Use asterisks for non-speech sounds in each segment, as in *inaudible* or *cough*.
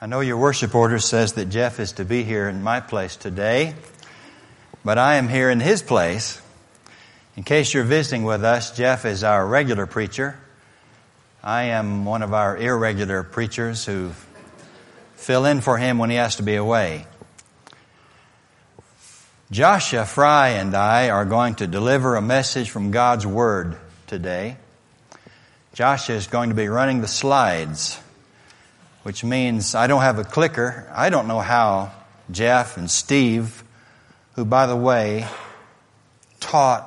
I know your worship order says that Jeff is to be here in my place today, but I am here in his place. In case you're visiting with us, Jeff is our regular preacher. I am one of our irregular preachers who fill in for him when he has to be away. Joshua Fry and I are going to deliver a message from God's Word today. Joshua is going to be running the slides which means I don't have a clicker. I don't know how Jeff and Steve, who, by the way, taught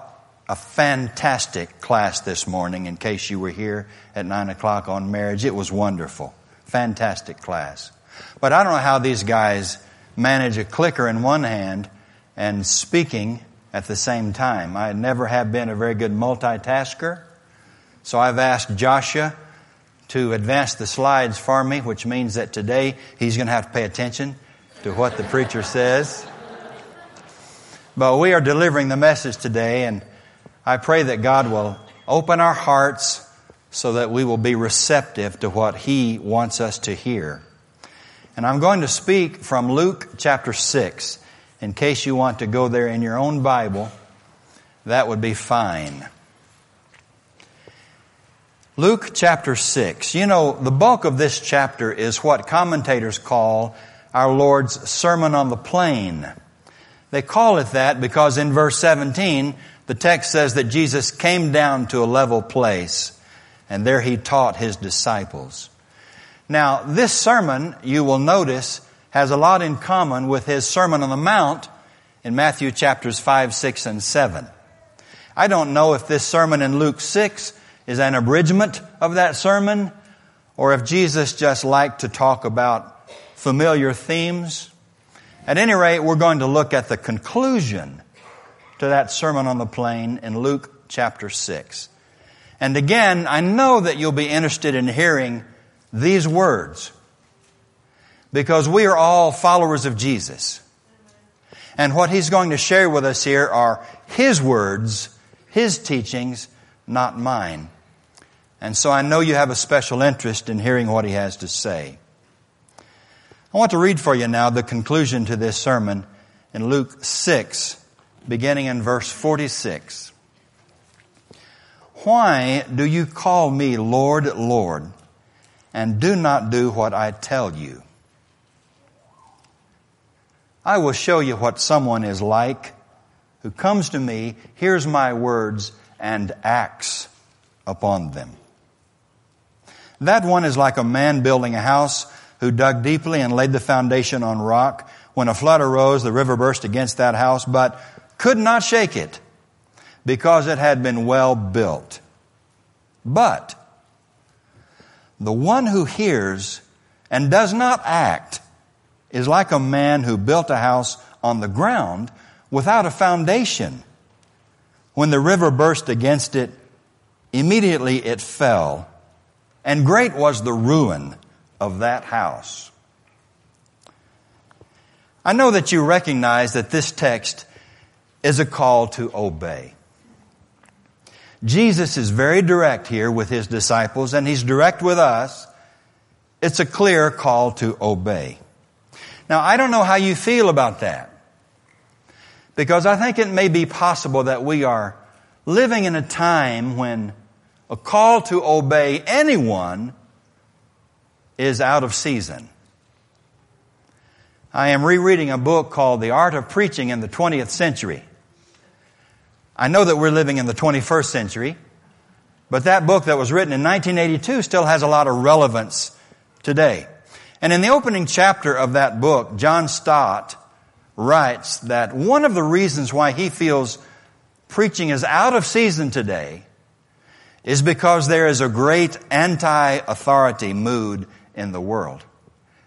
a fantastic class this morning, in case you were here at 9 o'clock on marriage. It was wonderful. Fantastic class. But I don't know how these guys manage a clicker in one hand and speaking at the same time. I never have been a very good multitasker. So I've asked Joshua to advance the slides for me, which means that today he's going to have to pay attention to what the preacher says. But we are delivering the message today, and I pray that God will open our hearts so that we will be receptive to what He wants us to hear. And I'm going to speak from Luke chapter 6. In case you want to go there in your own Bible, that would be fine. Luke chapter 6. You know, the bulk of this chapter is what commentators call our Lord's Sermon on the Plain. They call it that because in verse 17, the text says that Jesus came down to a level place and there he taught his disciples. Now, this sermon, you will notice, has a lot in common with his Sermon on the Mount in Matthew chapters 5, 6, and 7. I don't know if this sermon in Luke 6 is an abridgment of that sermon, or if Jesus just liked to talk about familiar themes. At any rate, we're going to look at the conclusion to that Sermon on the Plain in Luke chapter 6. And again, I know that you'll be interested in hearing these words because we are all followers of Jesus. And what he's going to share with us here are his words, his teachings, not mine. And so I know you have a special interest in hearing what he has to say. I want to read for you now the conclusion to this sermon in Luke 6, beginning in verse 46. Why do you call me Lord, Lord, and do not do what I tell you? I will show you what someone is like who comes to me, hears my words, and acts upon them. That one is like a man building a house who dug deeply and laid the foundation on rock. When a flood arose, the river burst against that house, but could not shake it because it had been well built. But the one who hears and does not act is like a man who built a house on the ground without a foundation. When the river burst against it, immediately it fell and great was the ruin of that house. I know that you recognize that this text is a call to obey. Jesus is very direct here with his disciples and he's direct with us. It's a clear call to obey. Now, I don't know how you feel about that. Because I think it may be possible that we are living in a time when a call to obey anyone is out of season. I am rereading a book called The Art of Preaching in the 20th Century. I know that we're living in the 21st century, but that book that was written in 1982 still has a lot of relevance today. And in the opening chapter of that book, John Stott writes that one of the reasons why he feels preaching is out of season today is because there is a great anti-authority mood in the world.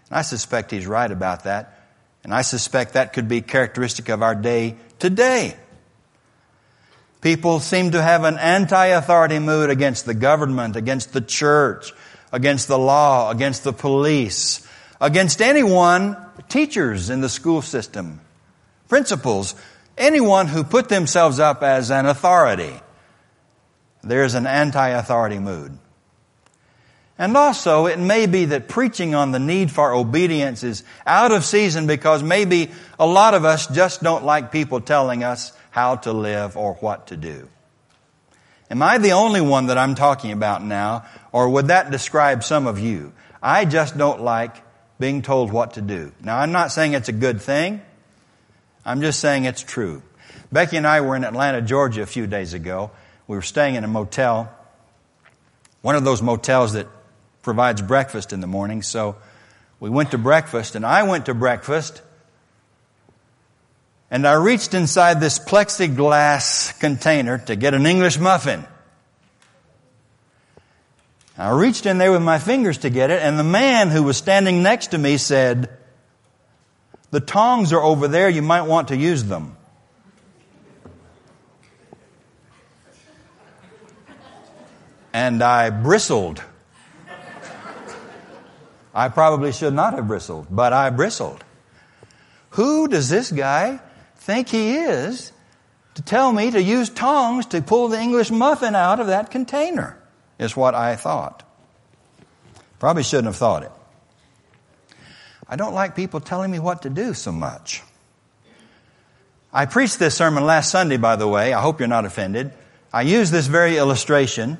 And I suspect he's right about that. And I suspect that could be characteristic of our day today. People seem to have an anti-authority mood against the government, against the church, against the law, against the police, against anyone, teachers in the school system, principals, anyone who put themselves up as an authority there's an anti authority mood. And also, it may be that preaching on the need for obedience is out of season because maybe a lot of us just don't like people telling us how to live or what to do. Am I the only one that I'm talking about now, or would that describe some of you? I just don't like being told what to do. Now, I'm not saying it's a good thing. I'm just saying it's true. Becky and I were in Atlanta, Georgia a few days ago. We were staying in a motel, one of those motels that provides breakfast in the morning. So we went to breakfast, and I went to breakfast, and I reached inside this plexiglass container to get an English muffin. I reached in there with my fingers to get it, and the man who was standing next to me said, The tongs are over there, you might want to use them. And I bristled. I probably should not have bristled, but I bristled. Who does this guy think he is to tell me to use tongs to pull the English muffin out of that container? Is what I thought. Probably shouldn't have thought it. I don't like people telling me what to do so much. I preached this sermon last Sunday, by the way. I hope you're not offended. I used this very illustration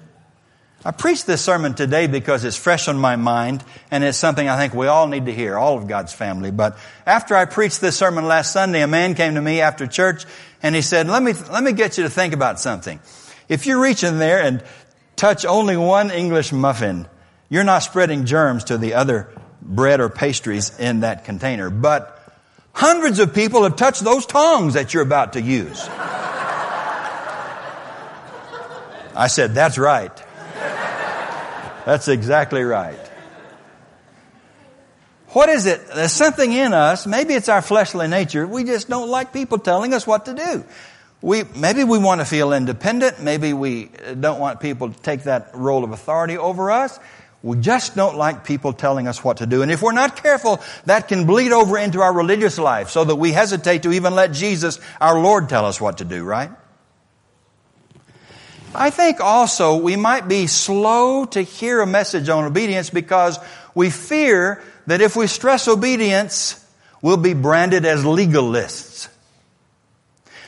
I preached this sermon today because it's fresh on my mind and it's something I think we all need to hear, all of God's family. But after I preached this sermon last Sunday, a man came to me after church and he said, let me, let me get you to think about something. If you reach in there and touch only one English muffin, you're not spreading germs to the other bread or pastries in that container. But hundreds of people have touched those tongs that you're about to use. *laughs* I said, that's right. That's exactly right. What is it? There's something in us. Maybe it's our fleshly nature. We just don't like people telling us what to do. We, maybe we want to feel independent. Maybe we don't want people to take that role of authority over us. We just don't like people telling us what to do. And if we're not careful, that can bleed over into our religious life so that we hesitate to even let Jesus, our Lord, tell us what to do, right? I think also we might be slow to hear a message on obedience because we fear that if we stress obedience, we'll be branded as legalists.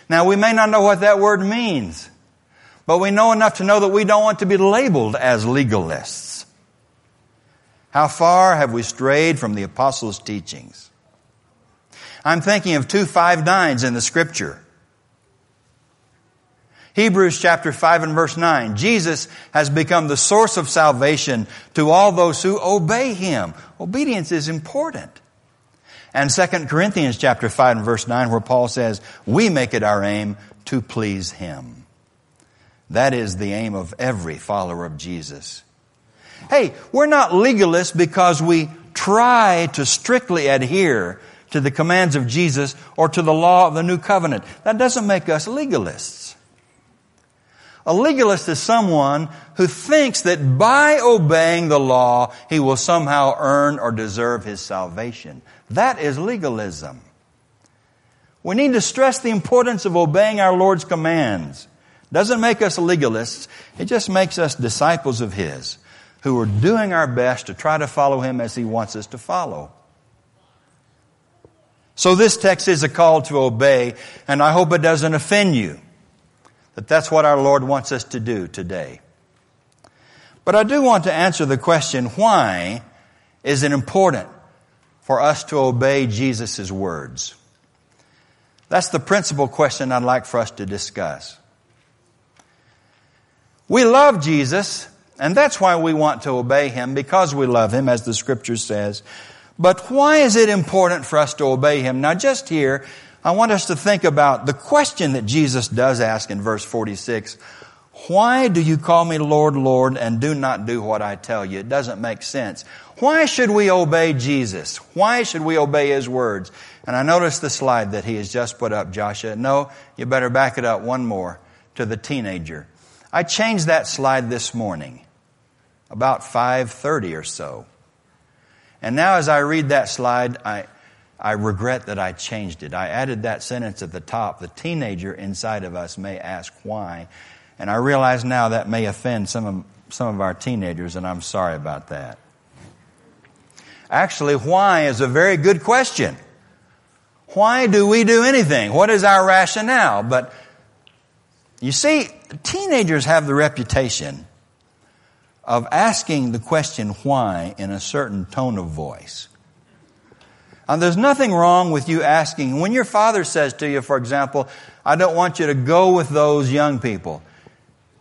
Now we may not know what that word means, but we know enough to know that we don't want to be labeled as legalists. How far have we strayed from the apostles' teachings? I'm thinking of two five nines in the scripture. Hebrews chapter 5 and verse 9. Jesus has become the source of salvation to all those who obey Him. Obedience is important. And 2 Corinthians chapter 5 and verse 9 where Paul says, we make it our aim to please Him. That is the aim of every follower of Jesus. Hey, we're not legalists because we try to strictly adhere to the commands of Jesus or to the law of the new covenant. That doesn't make us legalists. A legalist is someone who thinks that by obeying the law, he will somehow earn or deserve his salvation. That is legalism. We need to stress the importance of obeying our Lord's commands. Doesn't make us legalists. It just makes us disciples of His who are doing our best to try to follow Him as He wants us to follow. So this text is a call to obey, and I hope it doesn't offend you that that's what our Lord wants us to do today. But I do want to answer the question, why is it important for us to obey Jesus' words? That's the principal question I'd like for us to discuss. We love Jesus, and that's why we want to obey Him, because we love Him, as the scripture says. But why is it important for us to obey Him? Now just here, I want us to think about the question that Jesus does ask in verse 46. Why do you call me Lord, Lord, and do not do what I tell you? It doesn't make sense. Why should we obey Jesus? Why should we obey His words? And I noticed the slide that he has just put up, Joshua. No, you better back it up one more to the teenager. I changed that slide this morning, about 5.30 or so. And now as I read that slide, I, I regret that I changed it. I added that sentence at the top. The teenager inside of us may ask why. And I realize now that may offend some of some of our teenagers, and I'm sorry about that. Actually, why is a very good question. Why do we do anything? What is our rationale? But you see, teenagers have the reputation of asking the question why in a certain tone of voice. And there's nothing wrong with you asking, when your father says to you, for example, I don't want you to go with those young people.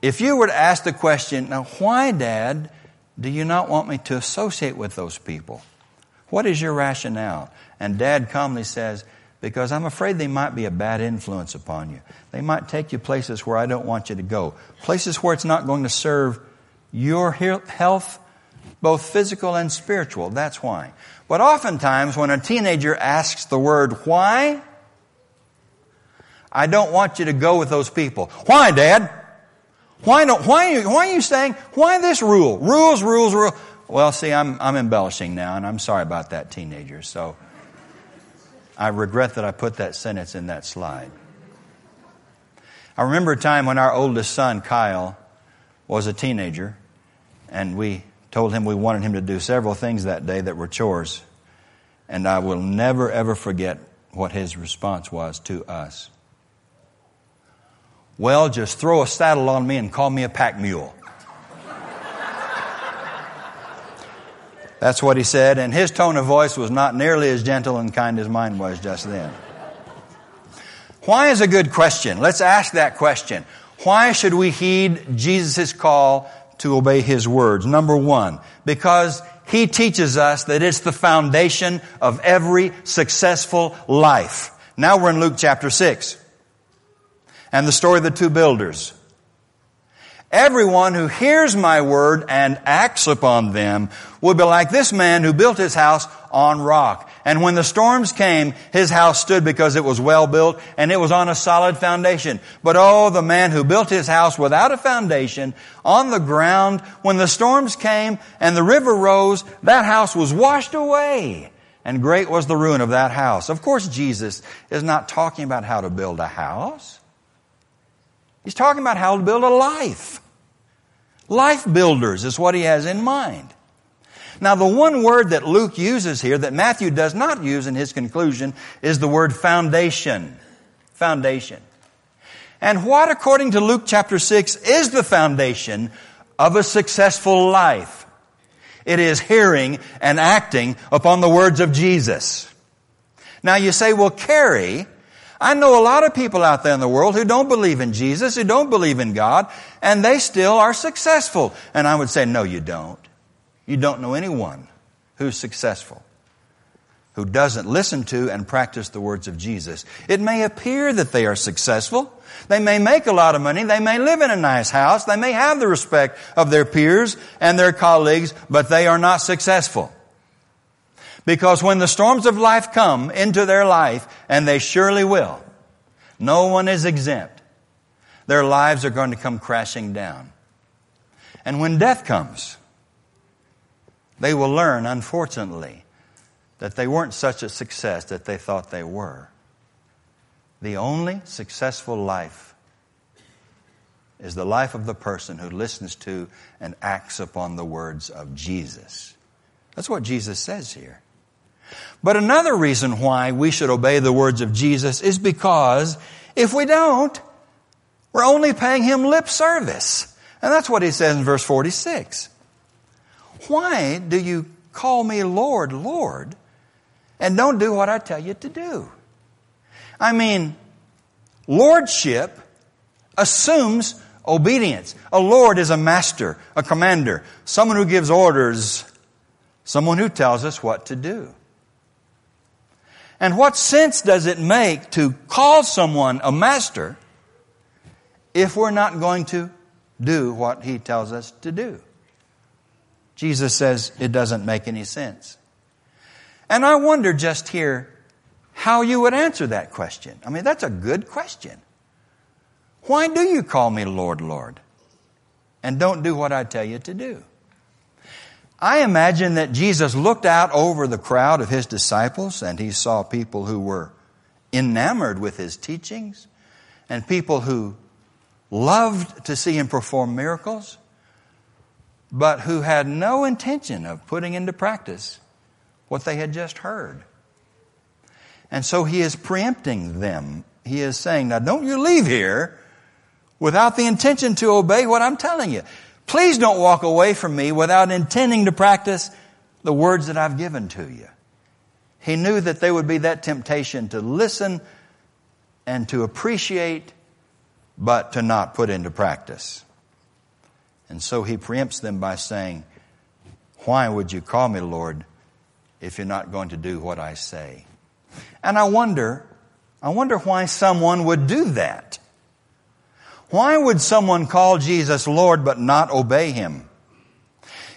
If you were to ask the question, now why, Dad, do you not want me to associate with those people? What is your rationale? And Dad calmly says, because I'm afraid they might be a bad influence upon you. They might take you places where I don't want you to go, places where it's not going to serve your health, both physical and spiritual. That's why. But oftentimes, when a teenager asks the word why, I don't want you to go with those people. Why, Dad? Why don't, why, why are you saying, why this rule? Rules, rules, rules. Well, see, I'm, I'm embellishing now, and I'm sorry about that, teenager. So I regret that I put that sentence in that slide. I remember a time when our oldest son, Kyle, was a teenager, and we told him we wanted him to do several things that day that were chores. And I will never, ever forget what his response was to us. Well, just throw a saddle on me and call me a pack mule. *laughs* That's what he said, and his tone of voice was not nearly as gentle and kind as mine was just then. Why is a good question? Let's ask that question. Why should we heed Jesus' call to obey His words? Number one, because He teaches us that it's the foundation of every successful life. Now we're in Luke chapter 6. And the story of the two builders. Everyone who hears my word and acts upon them will be like this man who built his house on rock. And when the storms came, his house stood because it was well built and it was on a solid foundation. But oh, the man who built his house without a foundation on the ground, when the storms came and the river rose, that house was washed away. And great was the ruin of that house. Of course, Jesus is not talking about how to build a house. He's talking about how to build a life. Life builders is what he has in mind. Now, the one word that Luke uses here that Matthew does not use in his conclusion is the word foundation. Foundation. And what, according to Luke chapter 6, is the foundation of a successful life? It is hearing and acting upon the words of Jesus. Now you say, well, Carrie, I know a lot of people out there in the world who don't believe in Jesus, who don't believe in God, and they still are successful. And I would say, no, you don't. You don't know anyone who's successful, who doesn't listen to and practice the words of Jesus. It may appear that they are successful. They may make a lot of money. They may live in a nice house. They may have the respect of their peers and their colleagues, but they are not successful. Because when the storms of life come into their life, and they surely will, no one is exempt. Their lives are going to come crashing down. And when death comes, they will learn, unfortunately, that they weren't such a success that they thought they were. The only successful life is the life of the person who listens to and acts upon the words of Jesus. That's what Jesus says here. But another reason why we should obey the words of Jesus is because if we don't, we're only paying him lip service. And that's what he says in verse 46. Why do you call me Lord, Lord, and don't do what I tell you to do? I mean, lordship assumes obedience. A lord is a master, a commander, someone who gives orders, someone who tells us what to do. And what sense does it make to call someone a master if we're not going to do what he tells us to do? Jesus says it doesn't make any sense. And I wonder just here how you would answer that question. I mean, that's a good question. Why do you call me Lord, Lord? And don't do what I tell you to do? I imagine that Jesus looked out over the crowd of his disciples and he saw people who were enamored with his teachings and people who loved to see him perform miracles. but who had no intention of putting into practice what they had just heard. And so he is preempting them. He is saying, now don't you leave here without the intention to obey what I'm telling you. Please don't walk away from me without intending to practice the words that I've given to you. He knew that there would be that temptation to listen and to appreciate, but to not put into practice. And so he preempts them by saying, Why would you call me Lord if you're not going to do what I say? And I wonder, I wonder why someone would do that. Why would someone call Jesus Lord but not obey him?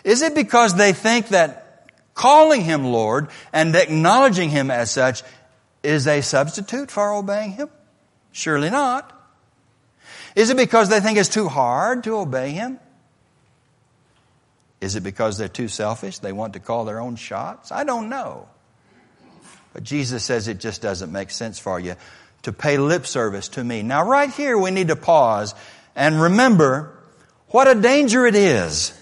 Is it because they think that calling him Lord and acknowledging him as such is a substitute for obeying him? Surely not. Is it because they think it's too hard to obey him? Is it because they're too selfish? They want to call their own shots? I don't know. But Jesus says it just doesn't make sense for you to pay lip service to me. Now, right here, we need to pause and remember what a danger it is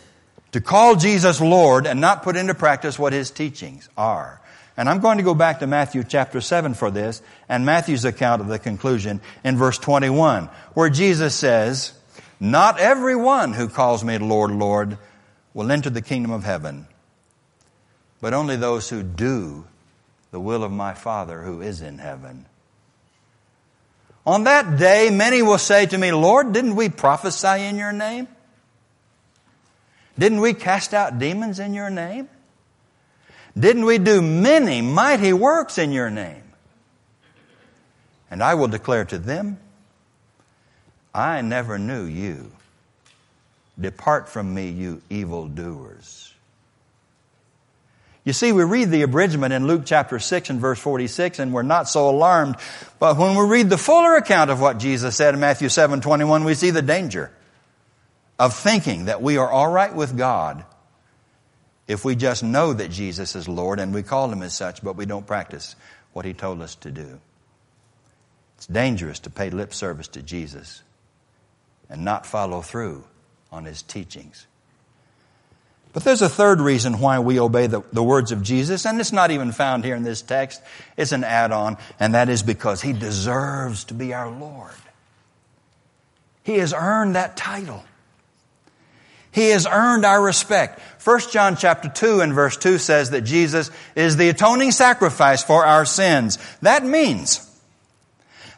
to call Jesus Lord and not put into practice what his teachings are. And I'm going to go back to Matthew chapter 7 for this and Matthew's account of the conclusion in verse 21, where Jesus says, Not everyone who calls me Lord, Lord will enter the kingdom of heaven, but only those who do the will of my Father who is in heaven. On that day, many will say to me, Lord, didn't we prophesy in your name? Didn't we cast out demons in your name? Didn't we do many mighty works in your name? And I will declare to them, I never knew you. Depart from me, you evildoers. You see, we read the abridgment in Luke chapter 6 and verse 46, and we're not so alarmed. But when we read the fuller account of what Jesus said in Matthew 7 21, we see the danger of thinking that we are all right with God if we just know that Jesus is Lord and we call him as such, but we don't practice what he told us to do. It's dangerous to pay lip service to Jesus and not follow through on his teachings. But there's a third reason why we obey the, the words of Jesus, and it's not even found here in this text. It's an add on, and that is because he deserves to be our Lord. He has earned that title. He has earned our respect. 1 John chapter 2 and verse 2 says that Jesus is the atoning sacrifice for our sins. That means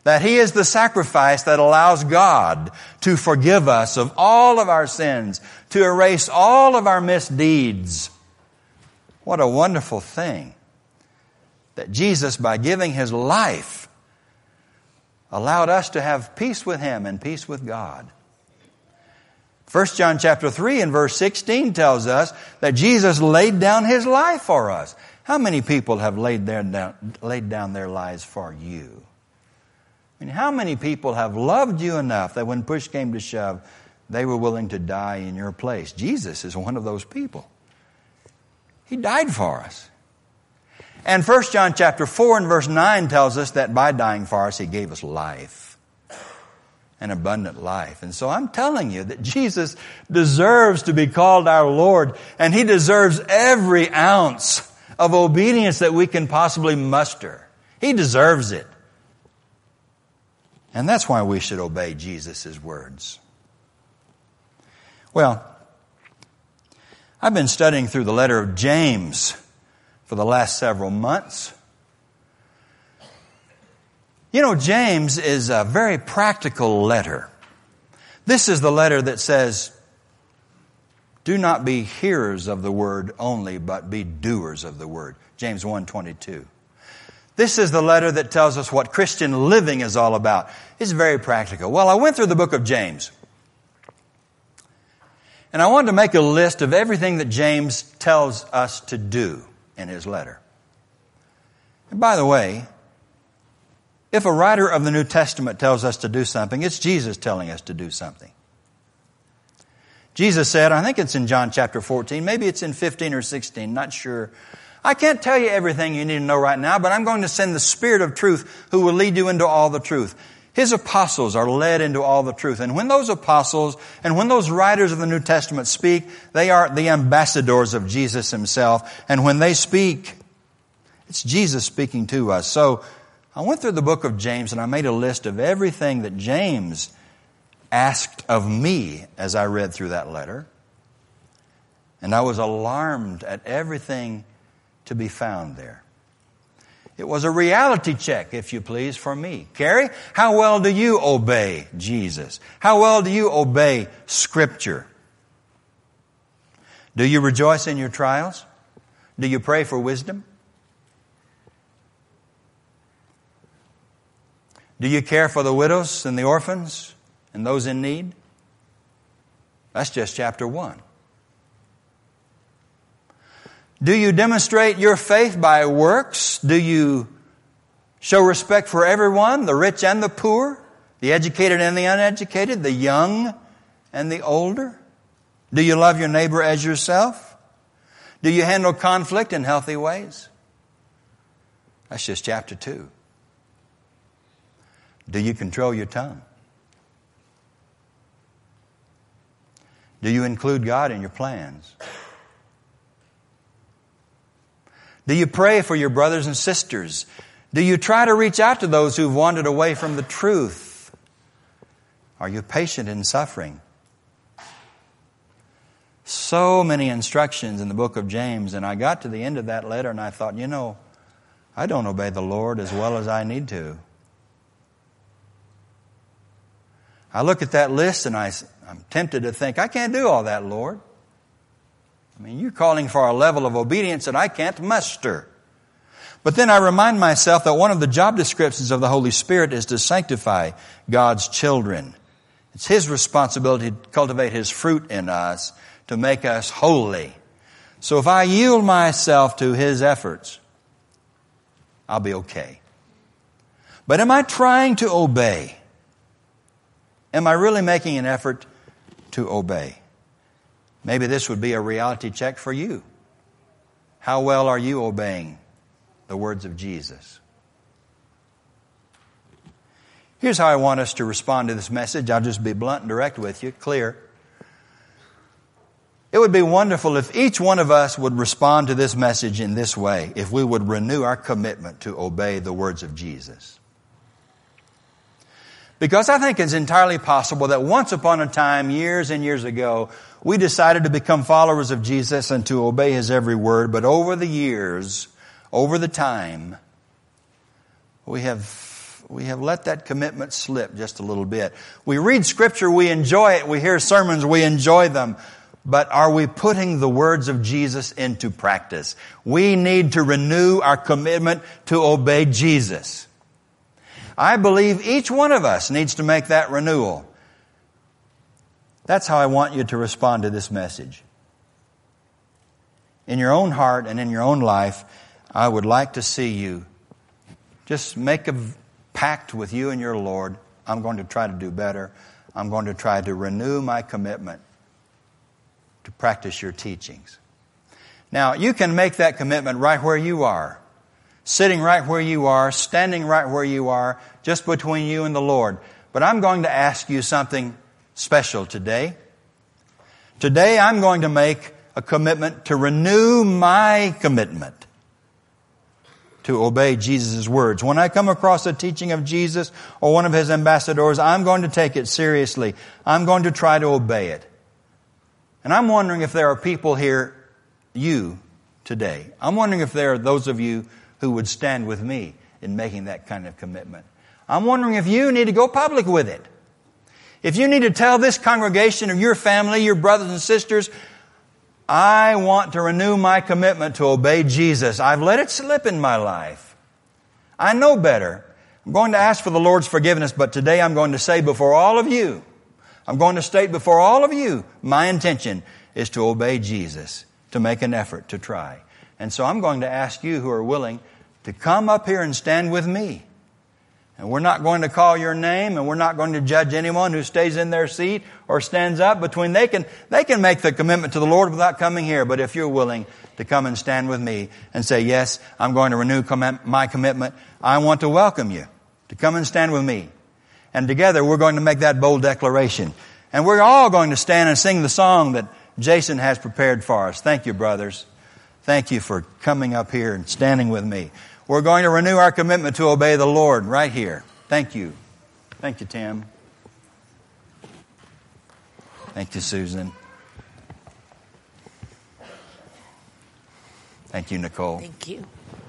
that He is the sacrifice that allows God to forgive us of all of our sins, to erase all of our misdeeds. What a wonderful thing that Jesus, by giving His life, allowed us to have peace with Him and peace with God. 1 John chapter 3 and verse 16 tells us that Jesus laid down His life for us. How many people have laid, their, down, laid down their lives for you? I mean, how many people have loved you enough that when push came to shove, they were willing to die in your place? Jesus is one of those people. He died for us. And 1 John chapter 4 and verse 9 tells us that by dying for us, He gave us life. An abundant life. And so I'm telling you that Jesus deserves to be called our Lord, and He deserves every ounce of obedience that we can possibly muster. He deserves it. And that's why we should obey Jesus' words. Well, I've been studying through the letter of James for the last several months. You know, James is a very practical letter. This is the letter that says, do not be hearers of the word only, but be doers of the word. James 122. This is the letter that tells us what Christian living is all about. It's very practical. Well, I went through the book of James. And I wanted to make a list of everything that James tells us to do in his letter. And by the way, if a writer of the New Testament tells us to do something, it's Jesus telling us to do something. Jesus said, I think it's in John chapter 14, maybe it's in 15 or 16, not sure. I can't tell you everything you need to know right now, but I'm going to send the Spirit of truth who will lead you into all the truth. His apostles are led into all the truth. And when those apostles and when those writers of the New Testament speak, they are the ambassadors of Jesus himself. And when they speak, it's Jesus speaking to us. So I went through the book of James and I made a list of everything that James asked of me as I read through that letter. And I was alarmed at everything to be found there. It was a reality check, if you please, for me. Carrie, how well do you obey Jesus? How well do you obey Scripture? Do you rejoice in your trials? Do you pray for wisdom? Do you care for the widows and the orphans and those in need? That's just chapter one. Do you demonstrate your faith by works? Do you show respect for everyone, the rich and the poor, the educated and the uneducated, the young and the older? Do you love your neighbor as yourself? Do you handle conflict in healthy ways? That's just chapter two. Do you control your tongue? Do you include God in your plans? Do you pray for your brothers and sisters? Do you try to reach out to those who've wandered away from the truth? Are you patient in suffering? So many instructions in the book of James, and I got to the end of that letter and I thought, you know, I don't obey the Lord as well as I need to. I look at that list and I, I'm tempted to think, I can't do all that, Lord. I mean, you're calling for a level of obedience that I can't muster. But then I remind myself that one of the job descriptions of the Holy Spirit is to sanctify God's children. It's His responsibility to cultivate His fruit in us to make us holy. So if I yield myself to His efforts, I'll be okay. But am I trying to obey? Am I really making an effort to obey? Maybe this would be a reality check for you. How well are you obeying the words of Jesus? Here's how I want us to respond to this message. I'll just be blunt and direct with you, clear. It would be wonderful if each one of us would respond to this message in this way, if we would renew our commitment to obey the words of Jesus. Because I think it's entirely possible that once upon a time, years and years ago, we decided to become followers of Jesus and to obey His every word, but over the years, over the time, we have, we have let that commitment slip just a little bit. We read scripture, we enjoy it, we hear sermons, we enjoy them, but are we putting the words of Jesus into practice? We need to renew our commitment to obey Jesus. I believe each one of us needs to make that renewal. That's how I want you to respond to this message. In your own heart and in your own life, I would like to see you just make a pact with you and your Lord. I'm going to try to do better. I'm going to try to renew my commitment to practice your teachings. Now, you can make that commitment right where you are sitting right where you are, standing right where you are, just between you and the Lord. But I'm going to ask you something special today. Today I'm going to make a commitment to renew my commitment to obey Jesus' words. When I come across a teaching of Jesus or one of his ambassadors, I'm going to take it seriously. I'm going to try to obey it. And I'm wondering if there are people here, you, today. I'm wondering if there are those of you who would stand with me in making that kind of commitment. I'm wondering if you need to go public with it. If you need to tell this congregation or your family, your brothers and sisters, I want to renew my commitment to obey Jesus. I've let it slip in my life. I know better. I'm going to ask for the Lord's forgiveness, but today I'm going to say before all of you, I'm going to state before all of you, my intention is to obey Jesus, to make an effort, to try. And so I'm going to ask you who are willing to come up here and stand with me. And we're not going to call your name and we're not going to judge anyone who stays in their seat or stands up between they can they can make the commitment to the Lord without coming here but if you're willing to come and stand with me and say yes I'm going to renew my commitment I want to welcome you to come and stand with me And together we're going to make that bold declaration. And we're all going to stand and sing the song that Jason has prepared for us. Thank you, brothers. Thank you for coming up here and standing with me. We're going to renew our commitment to obey the Lord right here. Thank you. Thank you, Tim. Thank you, Susan. Thank you, Nicole. Thank you.